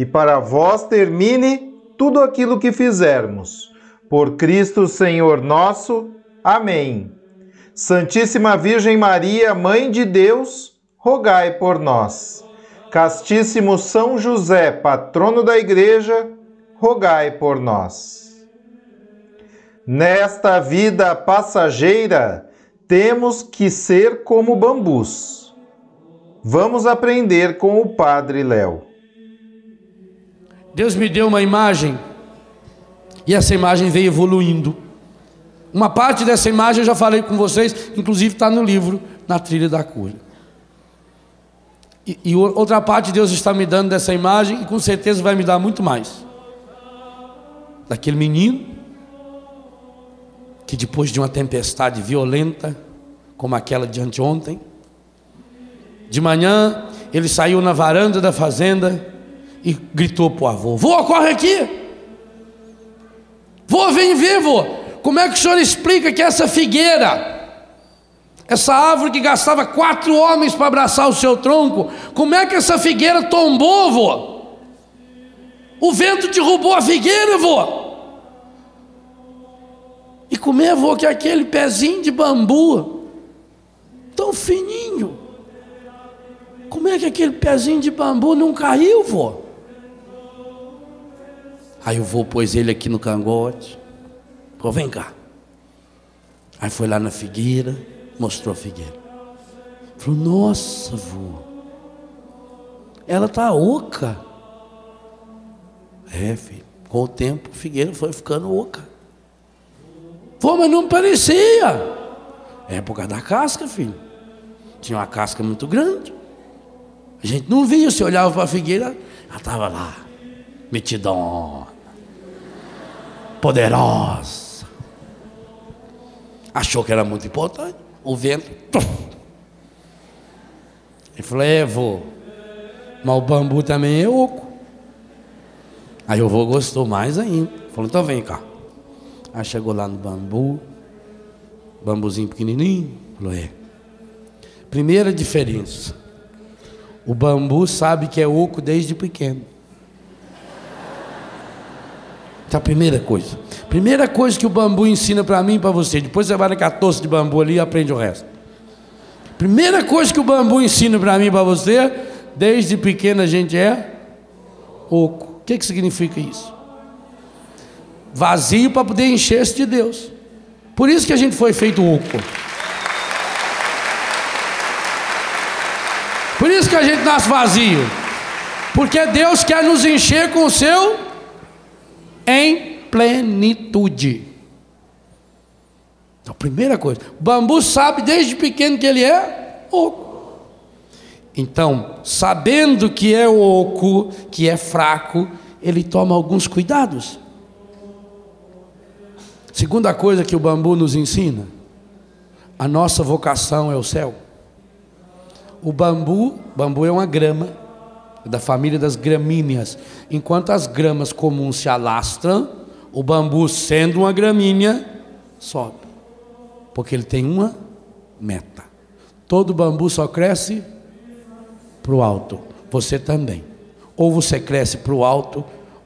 e para vós termine tudo aquilo que fizermos. Por Cristo Senhor nosso. Amém. Santíssima Virgem Maria, Mãe de Deus, rogai por nós. Castíssimo São José, patrono da Igreja, rogai por nós. Nesta vida passageira, temos que ser como bambus. Vamos aprender com o Padre Léo. Deus me deu uma imagem e essa imagem veio evoluindo. Uma parte dessa imagem eu já falei com vocês, inclusive está no livro Na Trilha da Cura. E, e outra parte Deus está me dando dessa imagem e com certeza vai me dar muito mais. Daquele menino que depois de uma tempestade violenta, como aquela de anteontem, de manhã ele saiu na varanda da fazenda e gritou para o avô: Vô, corre aqui! Vô, vem ver! Como é que o senhor explica que essa figueira, essa árvore que gastava quatro homens para abraçar o seu tronco, como é que essa figueira tombou, vô? O vento derrubou a figueira, vô. E como é, vô, que aquele pezinho de bambu, tão fininho, como é que aquele pezinho de bambu não caiu, vô? Aí o vô pôs ele aqui no cangote. Falou, vem cá. Aí foi lá na figueira, mostrou a figueira. Falou, nossa, vô. Ela tá oca. É, filho. Com o tempo, a figueira foi ficando oca. Pô, mas não parecia. É por causa da casca, filho. Tinha uma casca muito grande. A gente não via, se olhava para a figueira, ela estava lá, metidão poderosa. Achou que era muito importante. O vento. Ele falou: É, vô. Mas o bambu também é oco. Aí o vô gostou mais ainda. Falou: Então vem cá. Aí chegou lá no bambu. Bambuzinho pequenininho. Falou: É. Primeira diferença. O bambu sabe que é oco desde pequeno. Essa é a primeira coisa. Primeira coisa que o bambu ensina para mim e para você. Depois você vai na catoça de bambu ali e aprende o resto. Primeira coisa que o bambu ensina para mim e para você, desde pequeno a gente é oco. O que, que significa isso? Vazio para poder encher-se de Deus. Por isso que a gente foi feito oco. Por isso que a gente nasce vazio. Porque Deus quer nos encher com o seu em plenitude. Então, primeira coisa, o bambu sabe desde pequeno que ele é oco. Então, sabendo que é oco, que é fraco, ele toma alguns cuidados. Segunda coisa que o bambu nos ensina, a nossa vocação é o céu. O bambu, bambu é uma grama, da família das gramíneas. Enquanto as gramas comuns se alastram, o bambu, sendo uma gramínea, sobe. Porque ele tem uma meta. Todo bambu só cresce para o alto. Você também. Ou você cresce para o alto,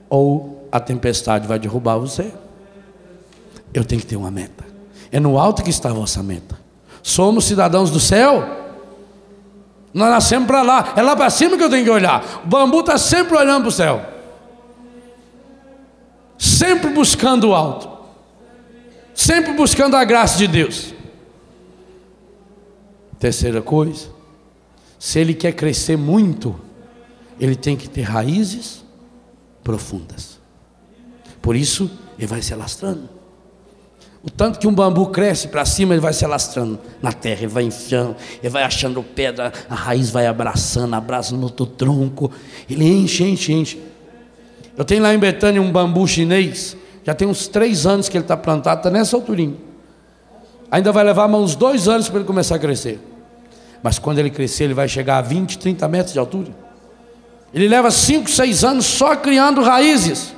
ou a tempestade vai derrubar você. Eu tenho que ter uma meta. É no alto que está a vossa meta. Somos cidadãos do céu nós nascemos para lá, é lá para cima que eu tenho que olhar. O bambu está sempre olhando para o céu, sempre buscando o alto. sempre buscando a graça de Deus. Terceira coisa, se ele quer crescer muito, ele tem que ter raízes profundas. Por isso, ele vai se alastrando. O tanto que um bambu cresce para cima, ele vai se alastrando na terra, ele vai enfiando, ele vai achando pedra, a raiz vai abraçando, abraça no outro tronco, ele enche, enche, enche. Eu tenho lá em Betânia um bambu chinês, já tem uns três anos que ele está plantado, está nessa alturinha. Ainda vai levar uns dois anos para ele começar a crescer. Mas quando ele crescer, ele vai chegar a 20, 30 metros de altura. Ele leva 5, 6 anos só criando raízes.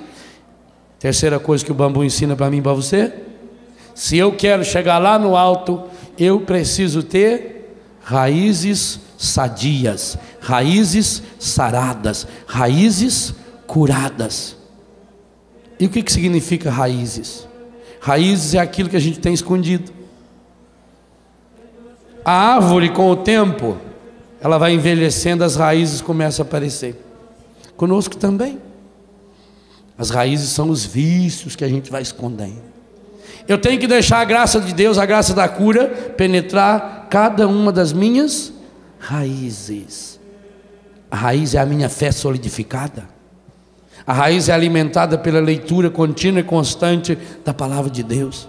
Terceira coisa que o bambu ensina para mim e para você se eu quero chegar lá no alto, eu preciso ter raízes sadias, raízes saradas, raízes curadas. E o que, que significa raízes? Raízes é aquilo que a gente tem escondido. A árvore, com o tempo, ela vai envelhecendo, as raízes começam a aparecer. Conosco também. As raízes são os vícios que a gente vai escondendo. Eu tenho que deixar a graça de Deus, a graça da cura, penetrar cada uma das minhas raízes. A raiz é a minha fé solidificada. A raiz é alimentada pela leitura contínua e constante da palavra de Deus.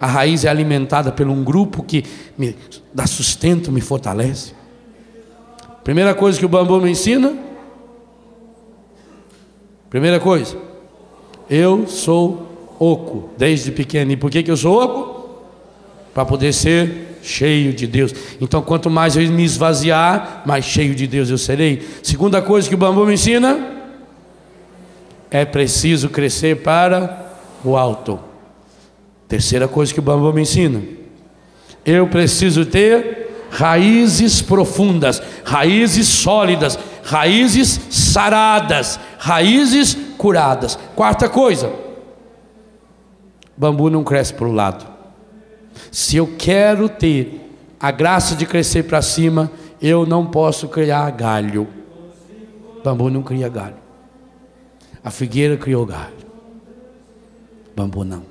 A raiz é alimentada por um grupo que me dá sustento, me fortalece. Primeira coisa que o bambu me ensina. Primeira coisa, eu sou oco desde pequeno. E por que, que eu sou oco? Para poder ser cheio de Deus. Então, quanto mais eu me esvaziar, mais cheio de Deus eu serei. Segunda coisa que o bambu me ensina: é preciso crescer para o alto. Terceira coisa que o bambu me ensina: eu preciso ter raízes profundas, raízes sólidas, raízes saradas, raízes curadas. Quarta coisa, Bambu não cresce para o lado. Se eu quero ter a graça de crescer para cima, eu não posso criar galho. Bambu não cria galho. A figueira criou galho. Bambu não.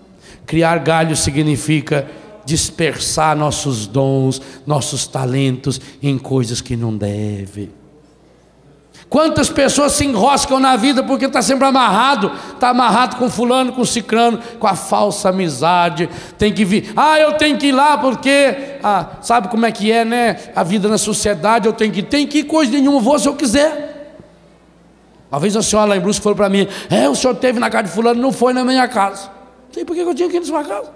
Criar galho significa dispersar nossos dons, nossos talentos em coisas que não deve. Quantas pessoas se enroscam na vida porque está sempre amarrado, está amarrado com fulano, com cicrano, com a falsa amizade, tem que vir, ah, eu tenho que ir lá porque, ah, sabe como é que é, né? A vida na sociedade, eu tenho que ir, tem que ir coisa nenhuma, vou se eu quiser. Uma vez a senhora lá em Brusque falou para mim, é, o senhor teve na casa de fulano, não foi na minha casa. Não sei por que eu tinha que ir na sua casa.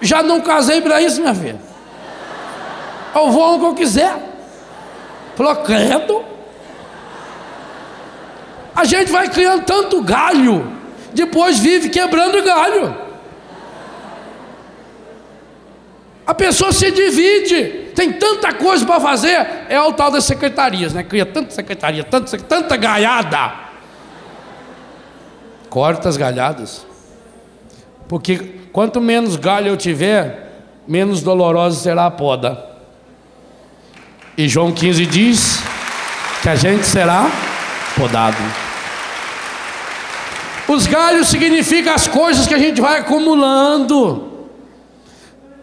Já não casei para isso, minha filha. Eu vou onde eu quiser. Falou, credo. A gente vai criando tanto galho, depois vive quebrando galho. A pessoa se divide, tem tanta coisa para fazer, é o tal das secretarias, né? Cria tanta secretaria, tanta, tanta galhada. Corta as galhadas. Porque quanto menos galho eu tiver, menos dolorosa será a poda. E João 15 diz que a gente será podado. Os galhos significam as coisas que a gente vai acumulando.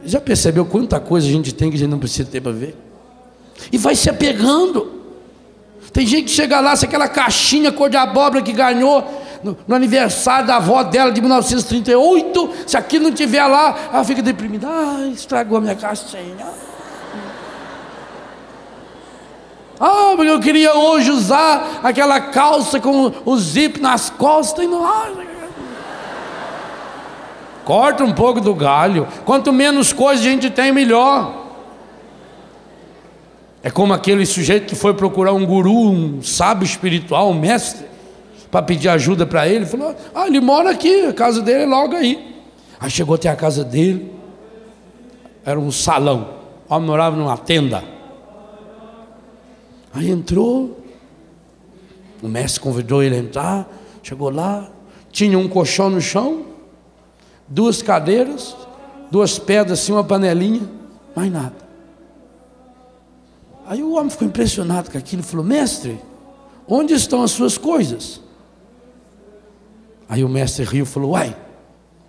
Já percebeu quanta coisa a gente tem que a gente não precisa ter para ver? E vai se apegando. Tem gente que chega lá, se aquela caixinha cor de abóbora que ganhou no, no, aniversário da avó dela de 1938, se aquilo não tiver lá, ela fica deprimida. Ah, estragou a minha caixinha. Ah, porque eu queria hoje usar aquela calça com o zip nas costas e não. Corta um pouco do galho. Quanto menos coisa a gente tem, melhor. É como aquele sujeito que foi procurar um guru, um sábio espiritual, um mestre, para pedir ajuda para ele. Falou: Ah, ele mora aqui, a casa dele é logo aí. Aí chegou até a casa dele, era um salão. O homem morava numa tenda. Aí entrou, o mestre convidou ele a entrar, chegou lá, tinha um colchão no chão, duas cadeiras, duas pedras assim, uma panelinha, mais nada. Aí o homem ficou impressionado com aquilo e falou: Mestre, onde estão as suas coisas? Aí o mestre riu e falou: Uai,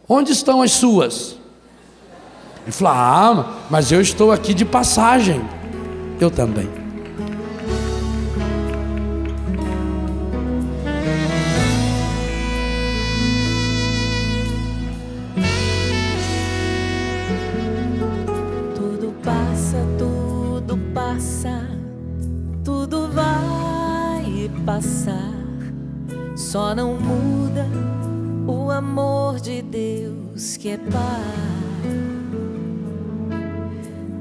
Onde estão as suas? Ele falou: Ah, mas eu estou aqui de passagem. Eu também. Que é Pai.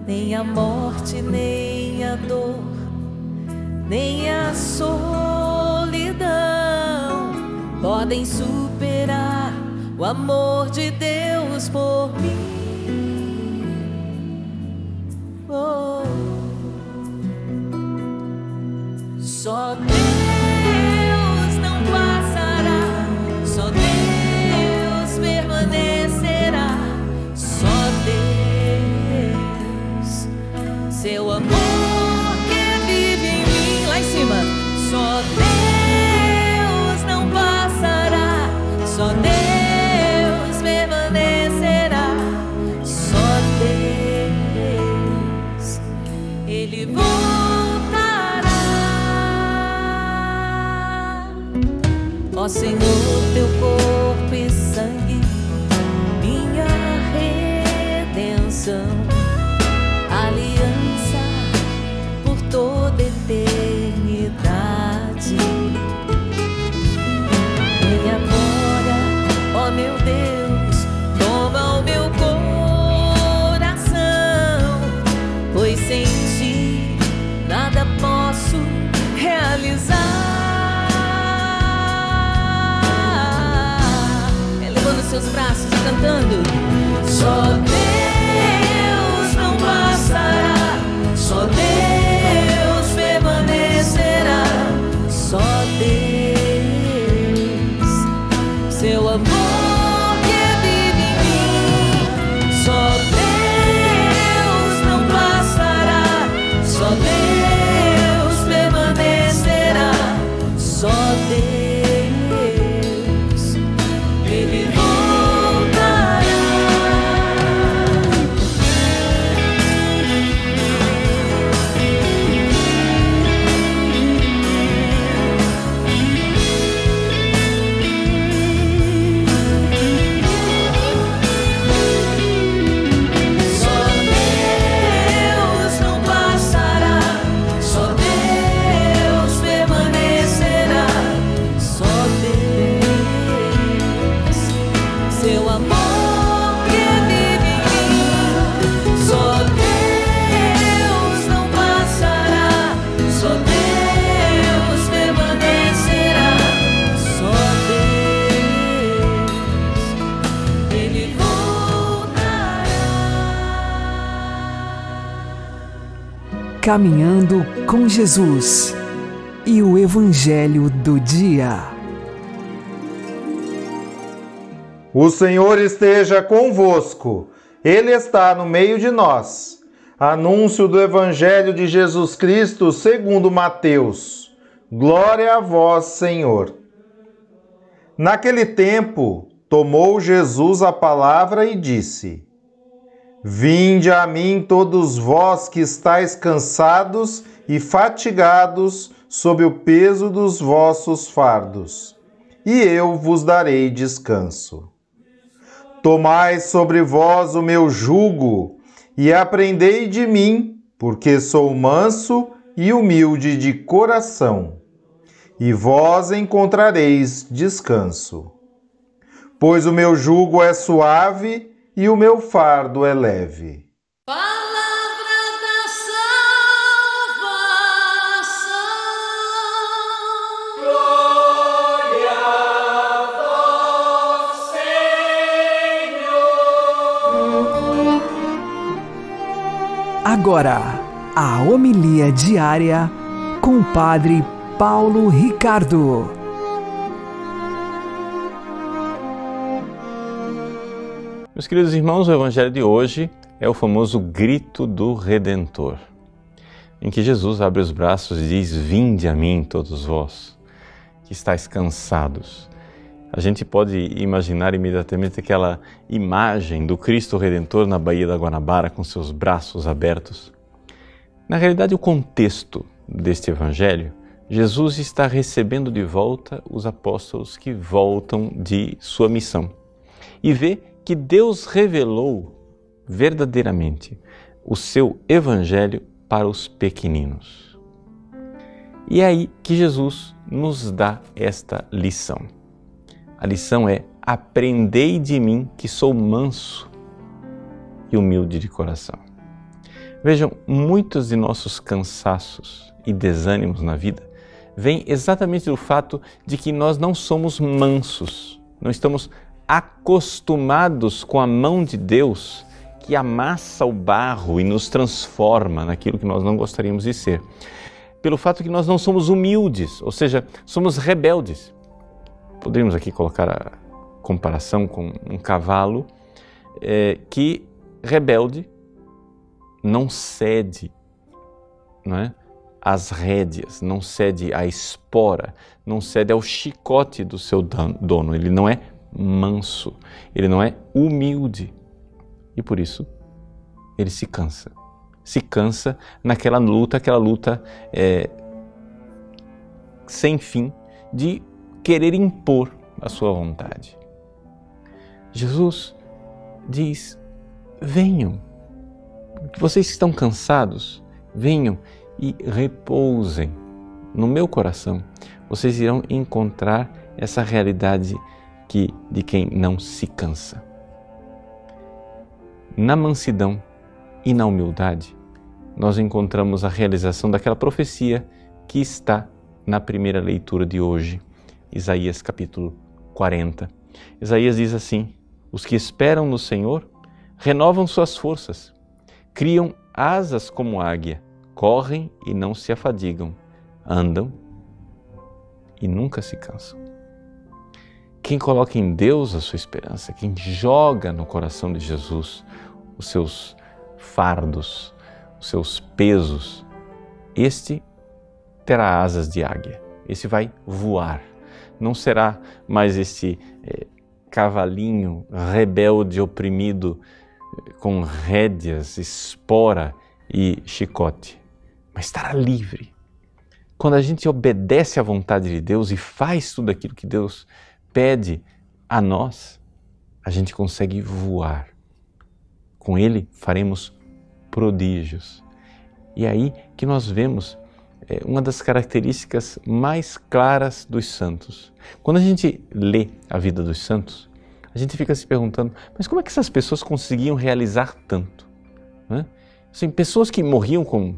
Nem a morte, nem a dor, nem a solidão podem superar o amor de Deus por mim. Oh. Só Deus Senhor, Caminhando com Jesus e o Evangelho do Dia. O Senhor esteja convosco, Ele está no meio de nós. Anúncio do Evangelho de Jesus Cristo segundo Mateus. Glória a vós, Senhor. Naquele tempo, tomou Jesus a palavra e disse: Vinde a mim todos vós que estáis cansados e fatigados sob o peso dos vossos fardos, e eu vos darei descanso. Tomai sobre vós o meu jugo e aprendei de mim, porque sou manso e humilde de coração, e vós encontrareis descanso. Pois o meu jugo é suave e o meu fardo é leve. Palavra da salvação. Agora, a homilia diária com o Padre Paulo Ricardo. Meus queridos irmãos, o Evangelho de hoje é o famoso grito do Redentor, em que Jesus abre os braços e diz: Vinde a mim, todos vós que estáis cansados. a gente pode imaginar imediatamente aquela imagem do Cristo Redentor na Baía da Guanabara com seus braços abertos. Na realidade, o contexto deste evangelho, Jesus está recebendo de volta os apóstolos que voltam de sua missão e vê que Deus revelou verdadeiramente o seu evangelho para os pequeninos. E é aí que Jesus nos dá esta lição. A lição é: aprendei de mim que sou manso e humilde de coração. Vejam, muitos de nossos cansaços e desânimos na vida vêm exatamente do fato de que nós não somos mansos, não estamos acostumados com a mão de Deus que amassa o barro e nos transforma naquilo que nós não gostaríamos de ser. Pelo fato que nós não somos humildes, ou seja, somos rebeldes. Poderíamos aqui colocar a comparação com um cavalo é, que, rebelde, não cede não é? às rédeas, não cede à espora, não cede ao chicote do seu dono. Ele não é manso, ele não é humilde. E por isso ele se cansa. Se cansa naquela luta, aquela luta é, sem fim de querer impor a sua vontade. Jesus diz: venham, vocês estão cansados, venham e repousem no meu coração. Vocês irão encontrar essa realidade que de quem não se cansa. Na mansidão e na humildade, nós encontramos a realização daquela profecia que está na primeira leitura de hoje Isaías capítulo 40. Isaías diz assim: Os que esperam no Senhor renovam suas forças, criam asas como águia, correm e não se afadigam, andam e nunca se cansam. Quem coloca em Deus a sua esperança, quem joga no coração de Jesus os seus fardos, os seus pesos, este terá asas de águia, esse vai voar não será mais esse é, cavalinho rebelde, oprimido, com rédeas, espora e chicote, mas estará livre. Quando a gente obedece à vontade de Deus e faz tudo aquilo que Deus pede a nós, a gente consegue voar. Com Ele faremos prodígios. E é aí que nós vemos é uma das características mais claras dos santos. Quando a gente lê a vida dos santos, a gente fica se perguntando, mas como é que essas pessoas conseguiam realizar tanto? Né? Assim, pessoas que morriam com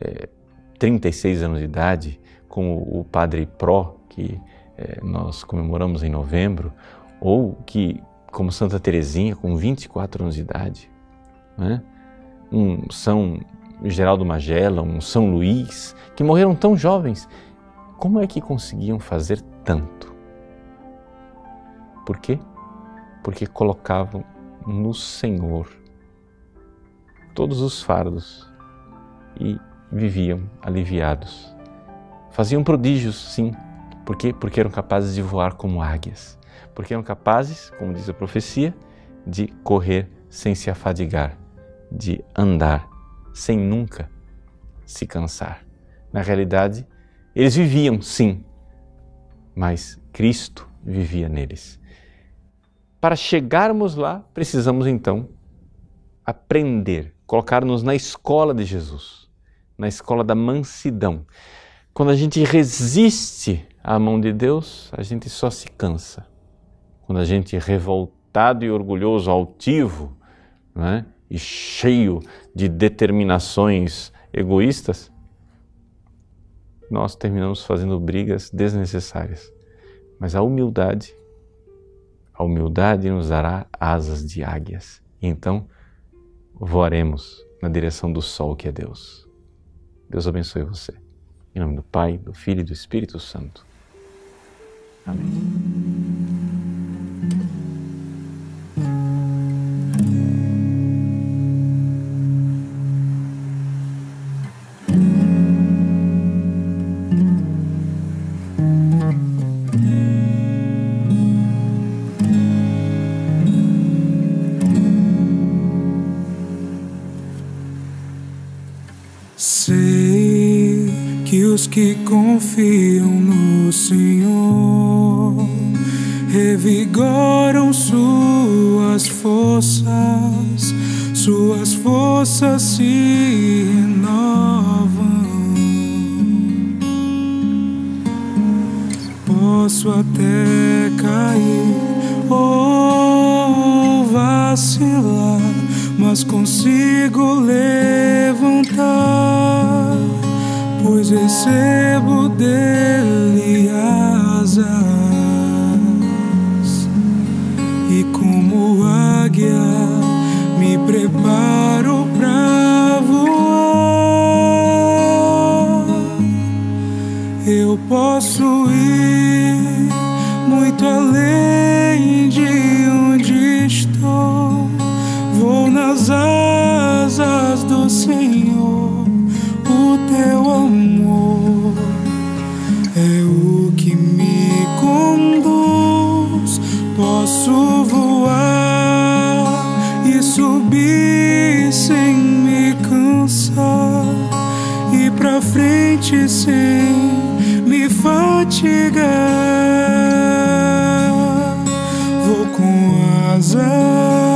é, 36 anos de idade, como o padre Pró, que nós comemoramos em novembro, ou que, como Santa Teresinha, com 24 anos de idade, né? um São Geraldo Magela, um São Luís, que morreram tão jovens, como é que conseguiam fazer tanto? Por quê? Porque colocavam no Senhor todos os fardos e viviam aliviados. Faziam prodígios, sim. Por quê? Porque eram capazes de voar como águias. Porque eram capazes, como diz a profecia, de correr sem se afadigar, de andar sem nunca se cansar. Na realidade, eles viviam, sim, mas Cristo vivia neles. Para chegarmos lá, precisamos então aprender, colocar-nos na escola de Jesus, na escola da mansidão. Quando a gente resiste à mão de Deus, a gente só se cansa. Quando a gente é revoltado e orgulhoso, altivo, né? e cheio de determinações egoístas, nós terminamos fazendo brigas desnecessárias. Mas a humildade, a humildade nos dará asas de águias. E então voaremos na direção do sol que é Deus. Deus abençoe você. Em nome do Pai, do Filho e do Espírito Santo. Amém. Os que confiam no Senhor revigoram suas forças, suas forças se renovam. Posso até cair ou vacilar, mas consigo levantar, pois recebo dele asas e como águia me preparo pra voar. Eu posso ir muito além de onde estou. Vou nas asas frente sem me fatigar. Vou com asas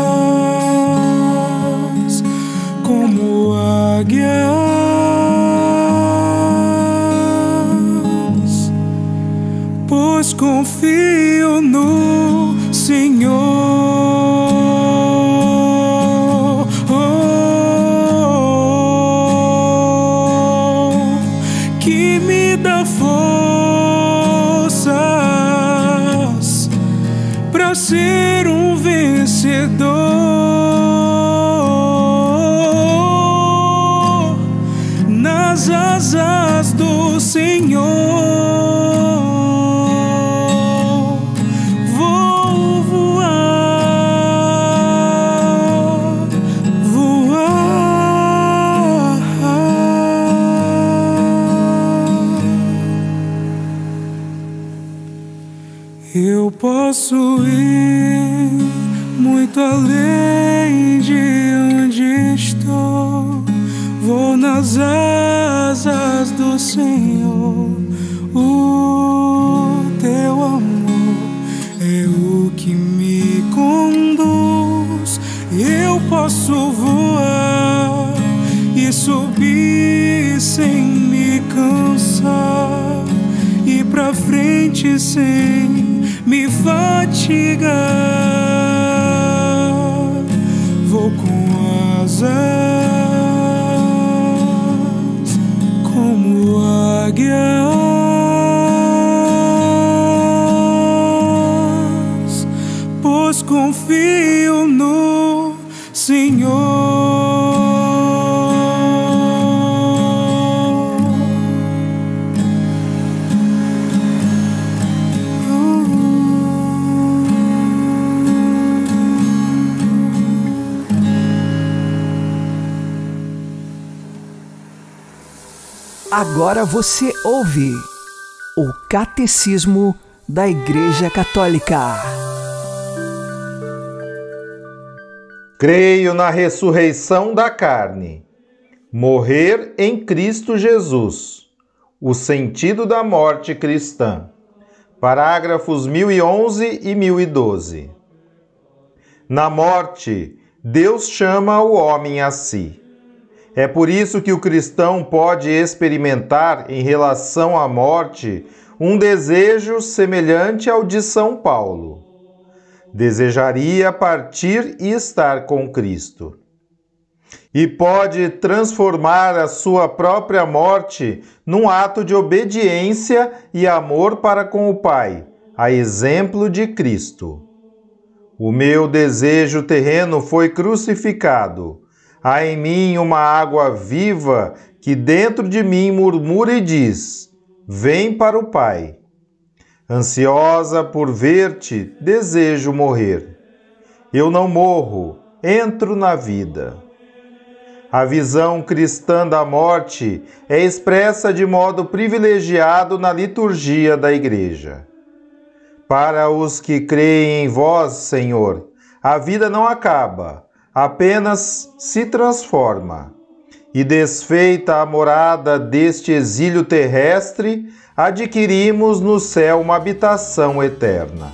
Senhor. O teu amor é o que me conduz. Eu posso voar e subir sem me cansar e pra frente sem me fatigar. Vou com asas Agora você ouve o Catecismo da Igreja Católica. Creio na ressurreição da carne. Morrer em Cristo Jesus. O sentido da morte cristã. Parágrafos 1011 e 1012. Na morte, Deus chama o homem a si. É por isso que o cristão pode experimentar, em relação à morte, um desejo semelhante ao de São Paulo. Desejaria partir e estar com Cristo. E pode transformar a sua própria morte num ato de obediência e amor para com o Pai, a exemplo de Cristo. O meu desejo terreno foi crucificado. Há em mim uma água viva que dentro de mim murmura e diz: Vem para o Pai. Ansiosa por ver-te, desejo morrer. Eu não morro, entro na vida. A visão cristã da morte é expressa de modo privilegiado na liturgia da Igreja. Para os que creem em vós, Senhor, a vida não acaba, apenas se transforma. E desfeita a morada deste exílio terrestre, adquirimos no céu uma habitação eterna.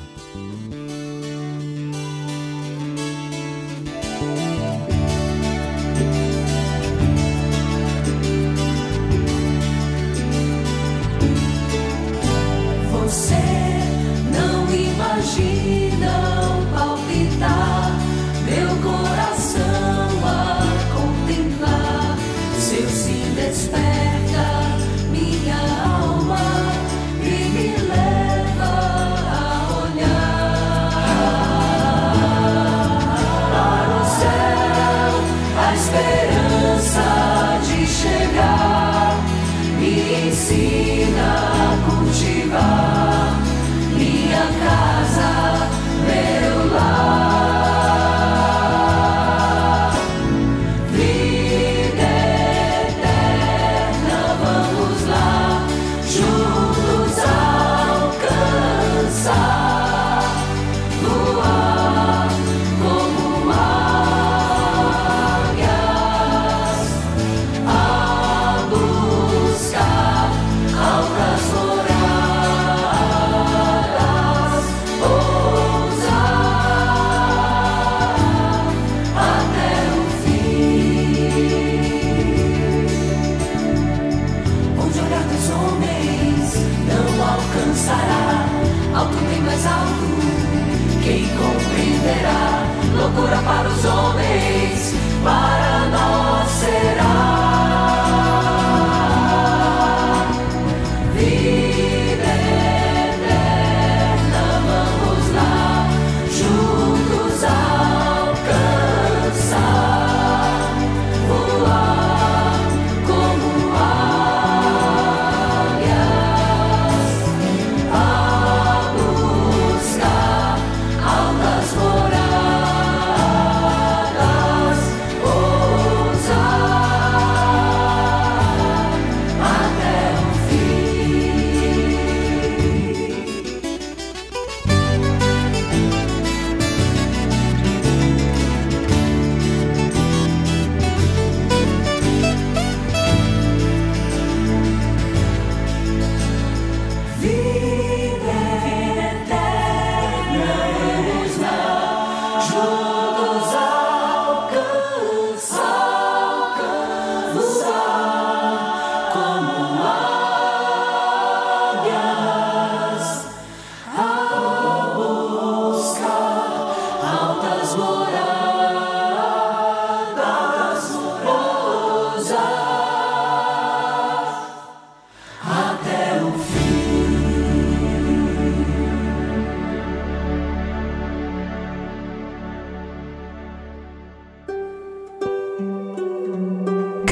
mais alto. Quem compreenderá? Loucura para os homens, para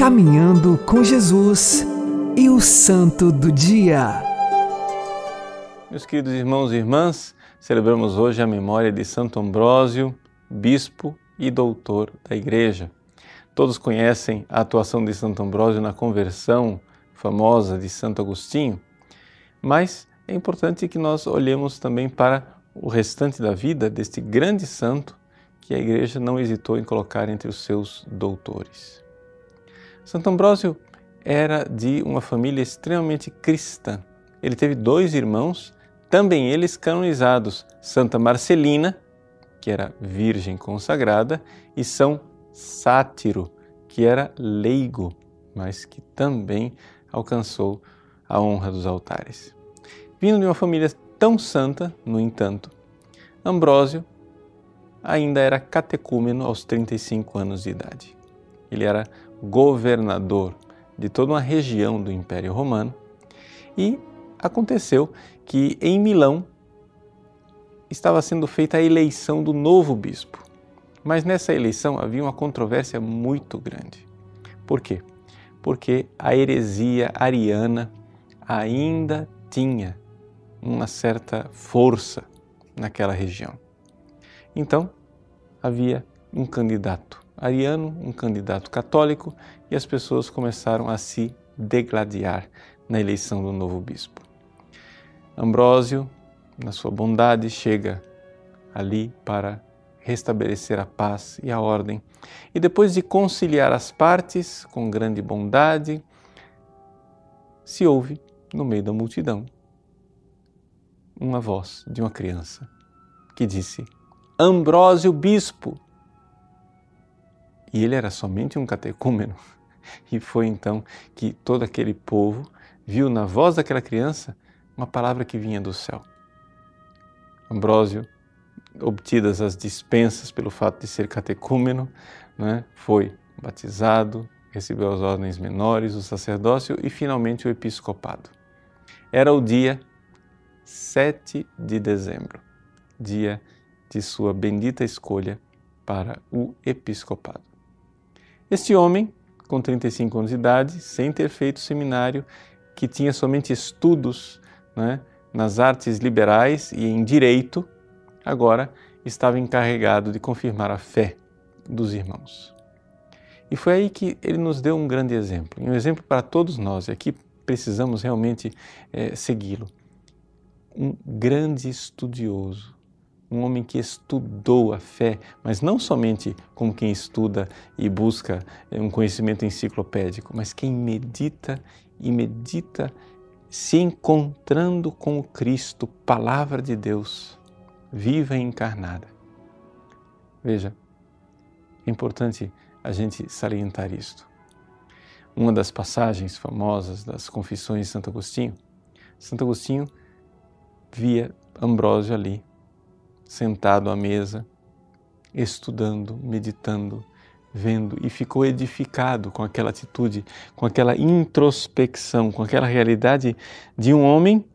Caminhando com Jesus e o Santo do Dia. Meus queridos irmãos e irmãs, celebramos hoje a memória de Santo Ambrósio, bispo e doutor da Igreja. Todos conhecem a atuação de Santo Ambrósio na conversão famosa de Santo Agostinho, mas é importante que nós olhemos também para o restante da vida deste grande santo que a Igreja não hesitou em colocar entre os seus doutores. Santo Ambrósio era de uma família extremamente cristã. Ele teve dois irmãos, também eles canonizados, Santa Marcelina, que era virgem consagrada, e São Sátiro, que era leigo, mas que também alcançou a honra dos altares. Vindo de uma família tão santa, no entanto, Ambrósio ainda era catecúmeno aos 35 anos de idade. Ele era governador de toda uma região do Império Romano e aconteceu que em Milão estava sendo feita a eleição do novo bispo. Mas nessa eleição havia uma controvérsia muito grande. Por quê? Porque a heresia ariana ainda tinha uma certa força naquela região. Então, havia um candidato ariano, um candidato católico, e as pessoas começaram a se degladiar na eleição do novo bispo. Ambrósio, na sua bondade, chega ali para restabelecer a paz e a ordem. E depois de conciliar as partes com grande bondade, se ouve no meio da multidão uma voz de uma criança que disse: Ambrósio Bispo. E ele era somente um catecúmeno. E foi então que todo aquele povo viu na voz daquela criança uma palavra que vinha do céu. Ambrósio, obtidas as dispensas pelo fato de ser catecúmeno, né, foi batizado, recebeu as ordens menores, o sacerdócio e finalmente o episcopado. Era o dia 7 de dezembro, dia de sua bendita escolha para o episcopado. Este homem, com 35 anos de idade, sem ter feito seminário, que tinha somente estudos né, nas artes liberais e em direito, agora estava encarregado de confirmar a fé dos irmãos. E foi aí que ele nos deu um grande exemplo, um exemplo para todos nós, e aqui precisamos realmente é, segui-lo. Um grande estudioso, um homem que estudou a fé, mas não somente como quem estuda e busca é, um conhecimento enciclopédico, mas quem medita e medita se encontrando com o Cristo, palavra de Deus, viva e encarnada. Veja, é importante a gente salientar isto. Uma das passagens famosas das Confissões de Santo Agostinho, Santo Agostinho via Ambrósio ali, sentado à mesa, estudando, meditando, vendo e ficou edificado com aquela atitude, com aquela introspecção, com aquela realidade de um homem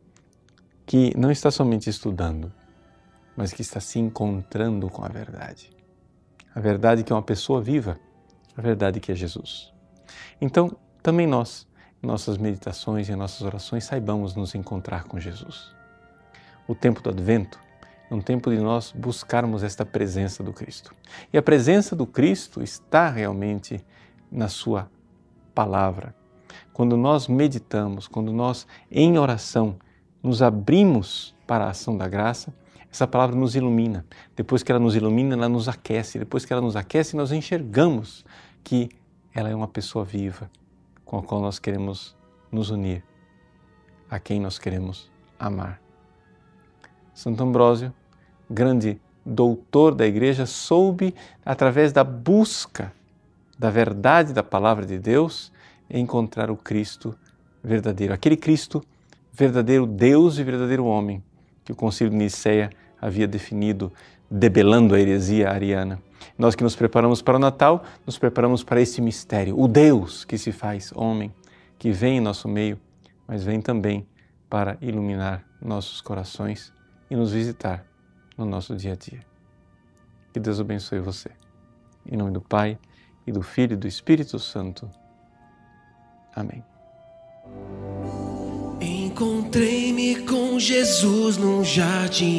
que não está somente estudando, mas que está se encontrando com a verdade. A verdade que é uma pessoa viva, a verdade que é Jesus. Então, também nós, em nossas meditações e nossas orações, saibamos nos encontrar com Jesus. O tempo do advento é um tempo de nós buscarmos esta presença do Cristo. E a presença do Cristo está realmente na Sua palavra. Quando nós meditamos, quando nós, em oração, nos abrimos para a ação da graça, essa palavra nos ilumina. Depois que ela nos ilumina, ela nos aquece. Depois que ela nos aquece, nós enxergamos que ela é uma pessoa viva com a qual nós queremos nos unir, a quem nós queremos amar. Santo Ambrósio, grande doutor da igreja, soube, através da busca da verdade da palavra de Deus, encontrar o Cristo verdadeiro, aquele Cristo verdadeiro Deus e verdadeiro homem que o Concílio de Nicéia havia definido, debelando a heresia ariana. Nós que nos preparamos para o Natal, nos preparamos para esse mistério, o Deus que se faz homem, que vem em nosso meio, mas vem também para iluminar nossos corações e nos visitar no nosso dia a dia. Que Deus abençoe você. Em nome do Pai, e do Filho e do Espírito Santo. Amém. Encontrei-me com Jesus num jardim.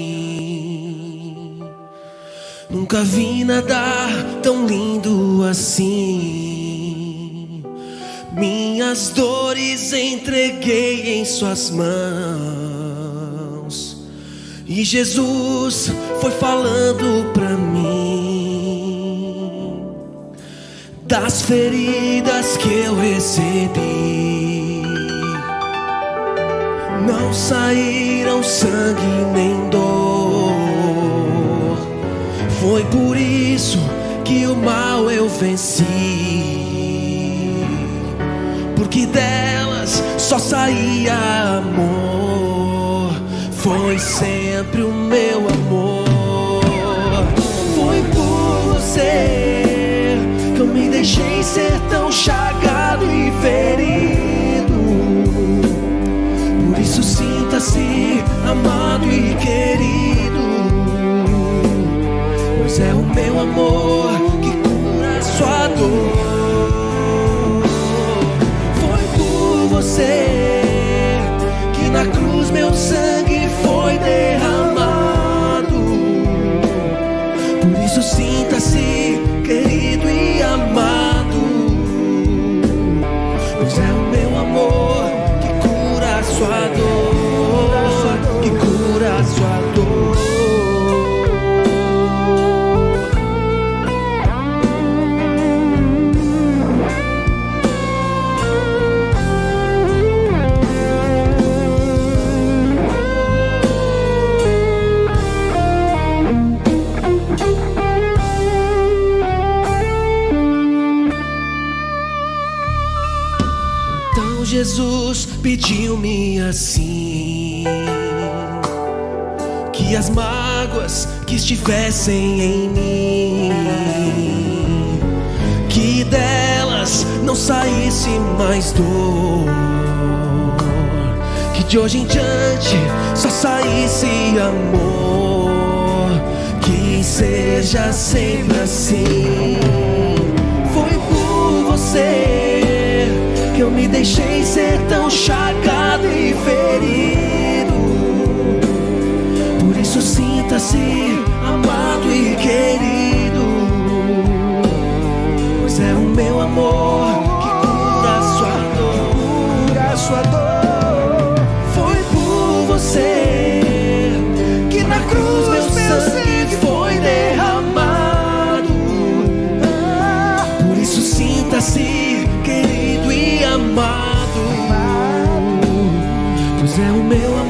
Nunca vi nada tão lindo assim. Minhas dores entreguei em Suas mãos. E Jesus foi falando pra mim das feridas que eu recebi. Não saíram sangue nem dor. Foi por isso que o mal eu venci. Porque delas só saía amor. Foi sempre o meu amor. Foi por você que eu me deixei ser tão chagado e ferido. Por isso sinta-se amado e querido. Pois é o meu amor que cura sua dor. Foi por você estivessem em mim, que delas não saísse mais dor, que de hoje em diante só saísse amor, que seja sempre assim. Foi por você que eu me deixei ser tão chagado e ferido. Sinta-se amado e querido. Pois é o meu amor que cura a sua dor. Cura a sua dor. Foi por você que na cruz meu sangue foi derramado. Por isso sinta-se querido e amado. Pois é o meu amor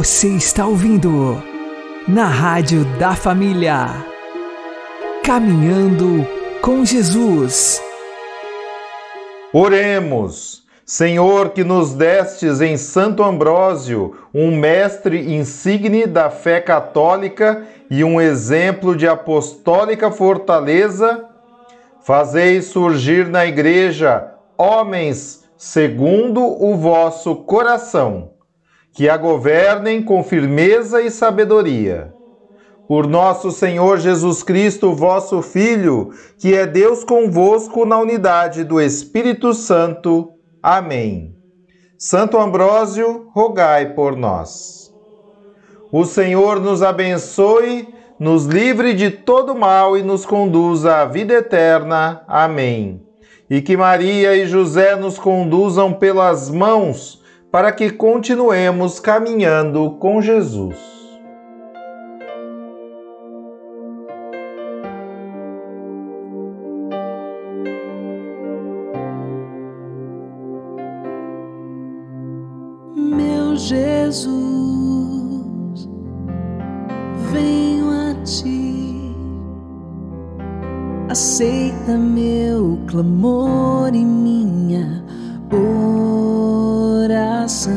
Você está ouvindo na Rádio da Família. Caminhando com Jesus. Oremos. Senhor, que nos destes em Santo Ambrósio um mestre insigne da fé católica e um exemplo de apostólica fortaleza, fazei surgir na Igreja homens segundo o vosso coração, que a governem com firmeza e sabedoria. Por nosso Senhor Jesus Cristo, vosso Filho, que é Deus convosco na unidade do Espírito Santo. Amém. Santo Ambrósio, rogai por nós. O Senhor nos abençoe, nos livre de todo mal e nos conduza à vida eterna. Amém. E que Maria e José nos conduzam pelas mãos para que continuemos caminhando com Jesus. Meu Jesus, venho a ti. Aceita meu clamor e minha oração.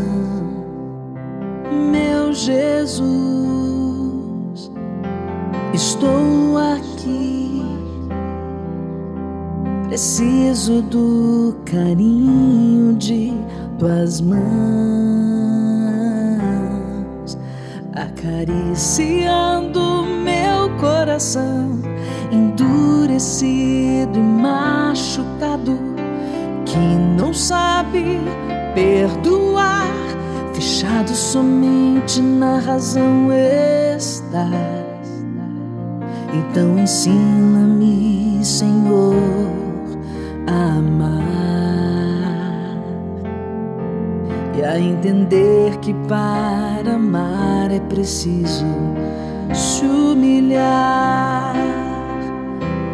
Meu Jesus, estou aqui. Preciso do carinho de tuas mãos, acariciando meu coração, endurecido e machucado, não sabe perdoar, fechado somente na razão está. Então ensina-me, Senhor, a amar e a entender que para amar é preciso se humilhar.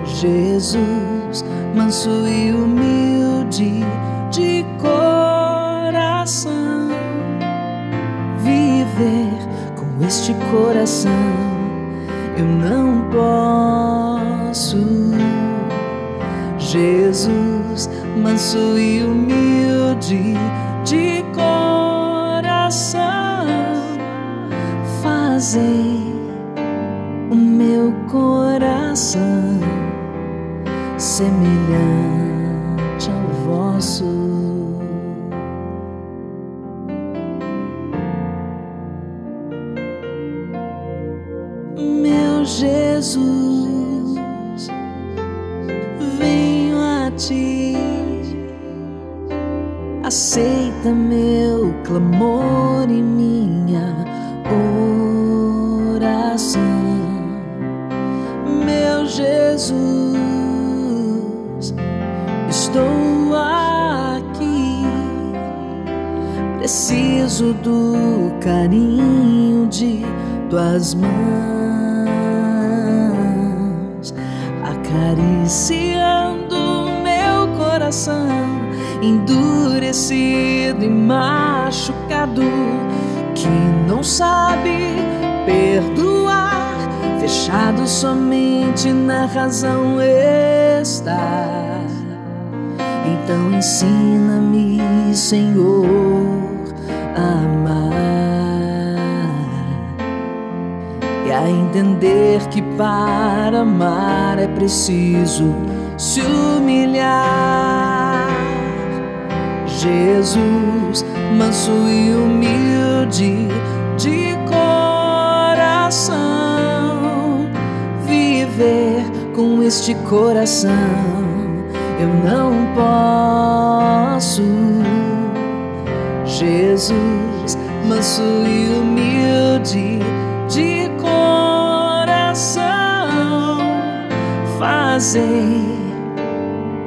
Jesus, manso e humilde de coração, viver com este coração eu não posso. Jesus, manso e humilde de coração, fazei o meu coração semelhante Jesus, venho a ti. Aceita meu clamor e minha oração. Meu Jesus, estou aqui. Preciso do carinho de tuas mãos, acariciando meu coração endurecido e machucado que não sabe perdoar, fechado somente na razão está. Então ensina-me, Senhor, a a entender que para amar é preciso se humilhar. Jesus, manso e humilde de coração, viver com este coração eu não posso. Jesus, manso e humilde fazer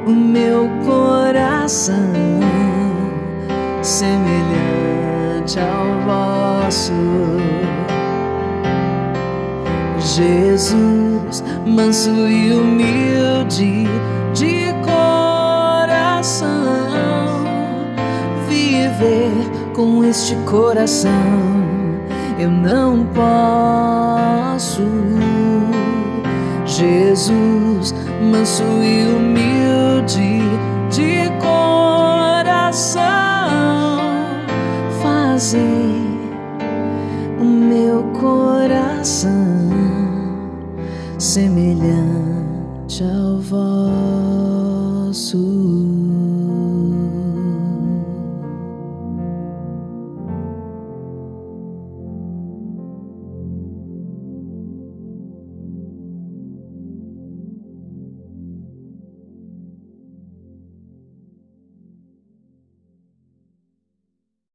o meu coração semelhante ao vosso. Jesus, manso e humilde de coração, viver com este coração eu não posso. Jesus, manso e humilde de coração, fazer o meu coração semelhante ao.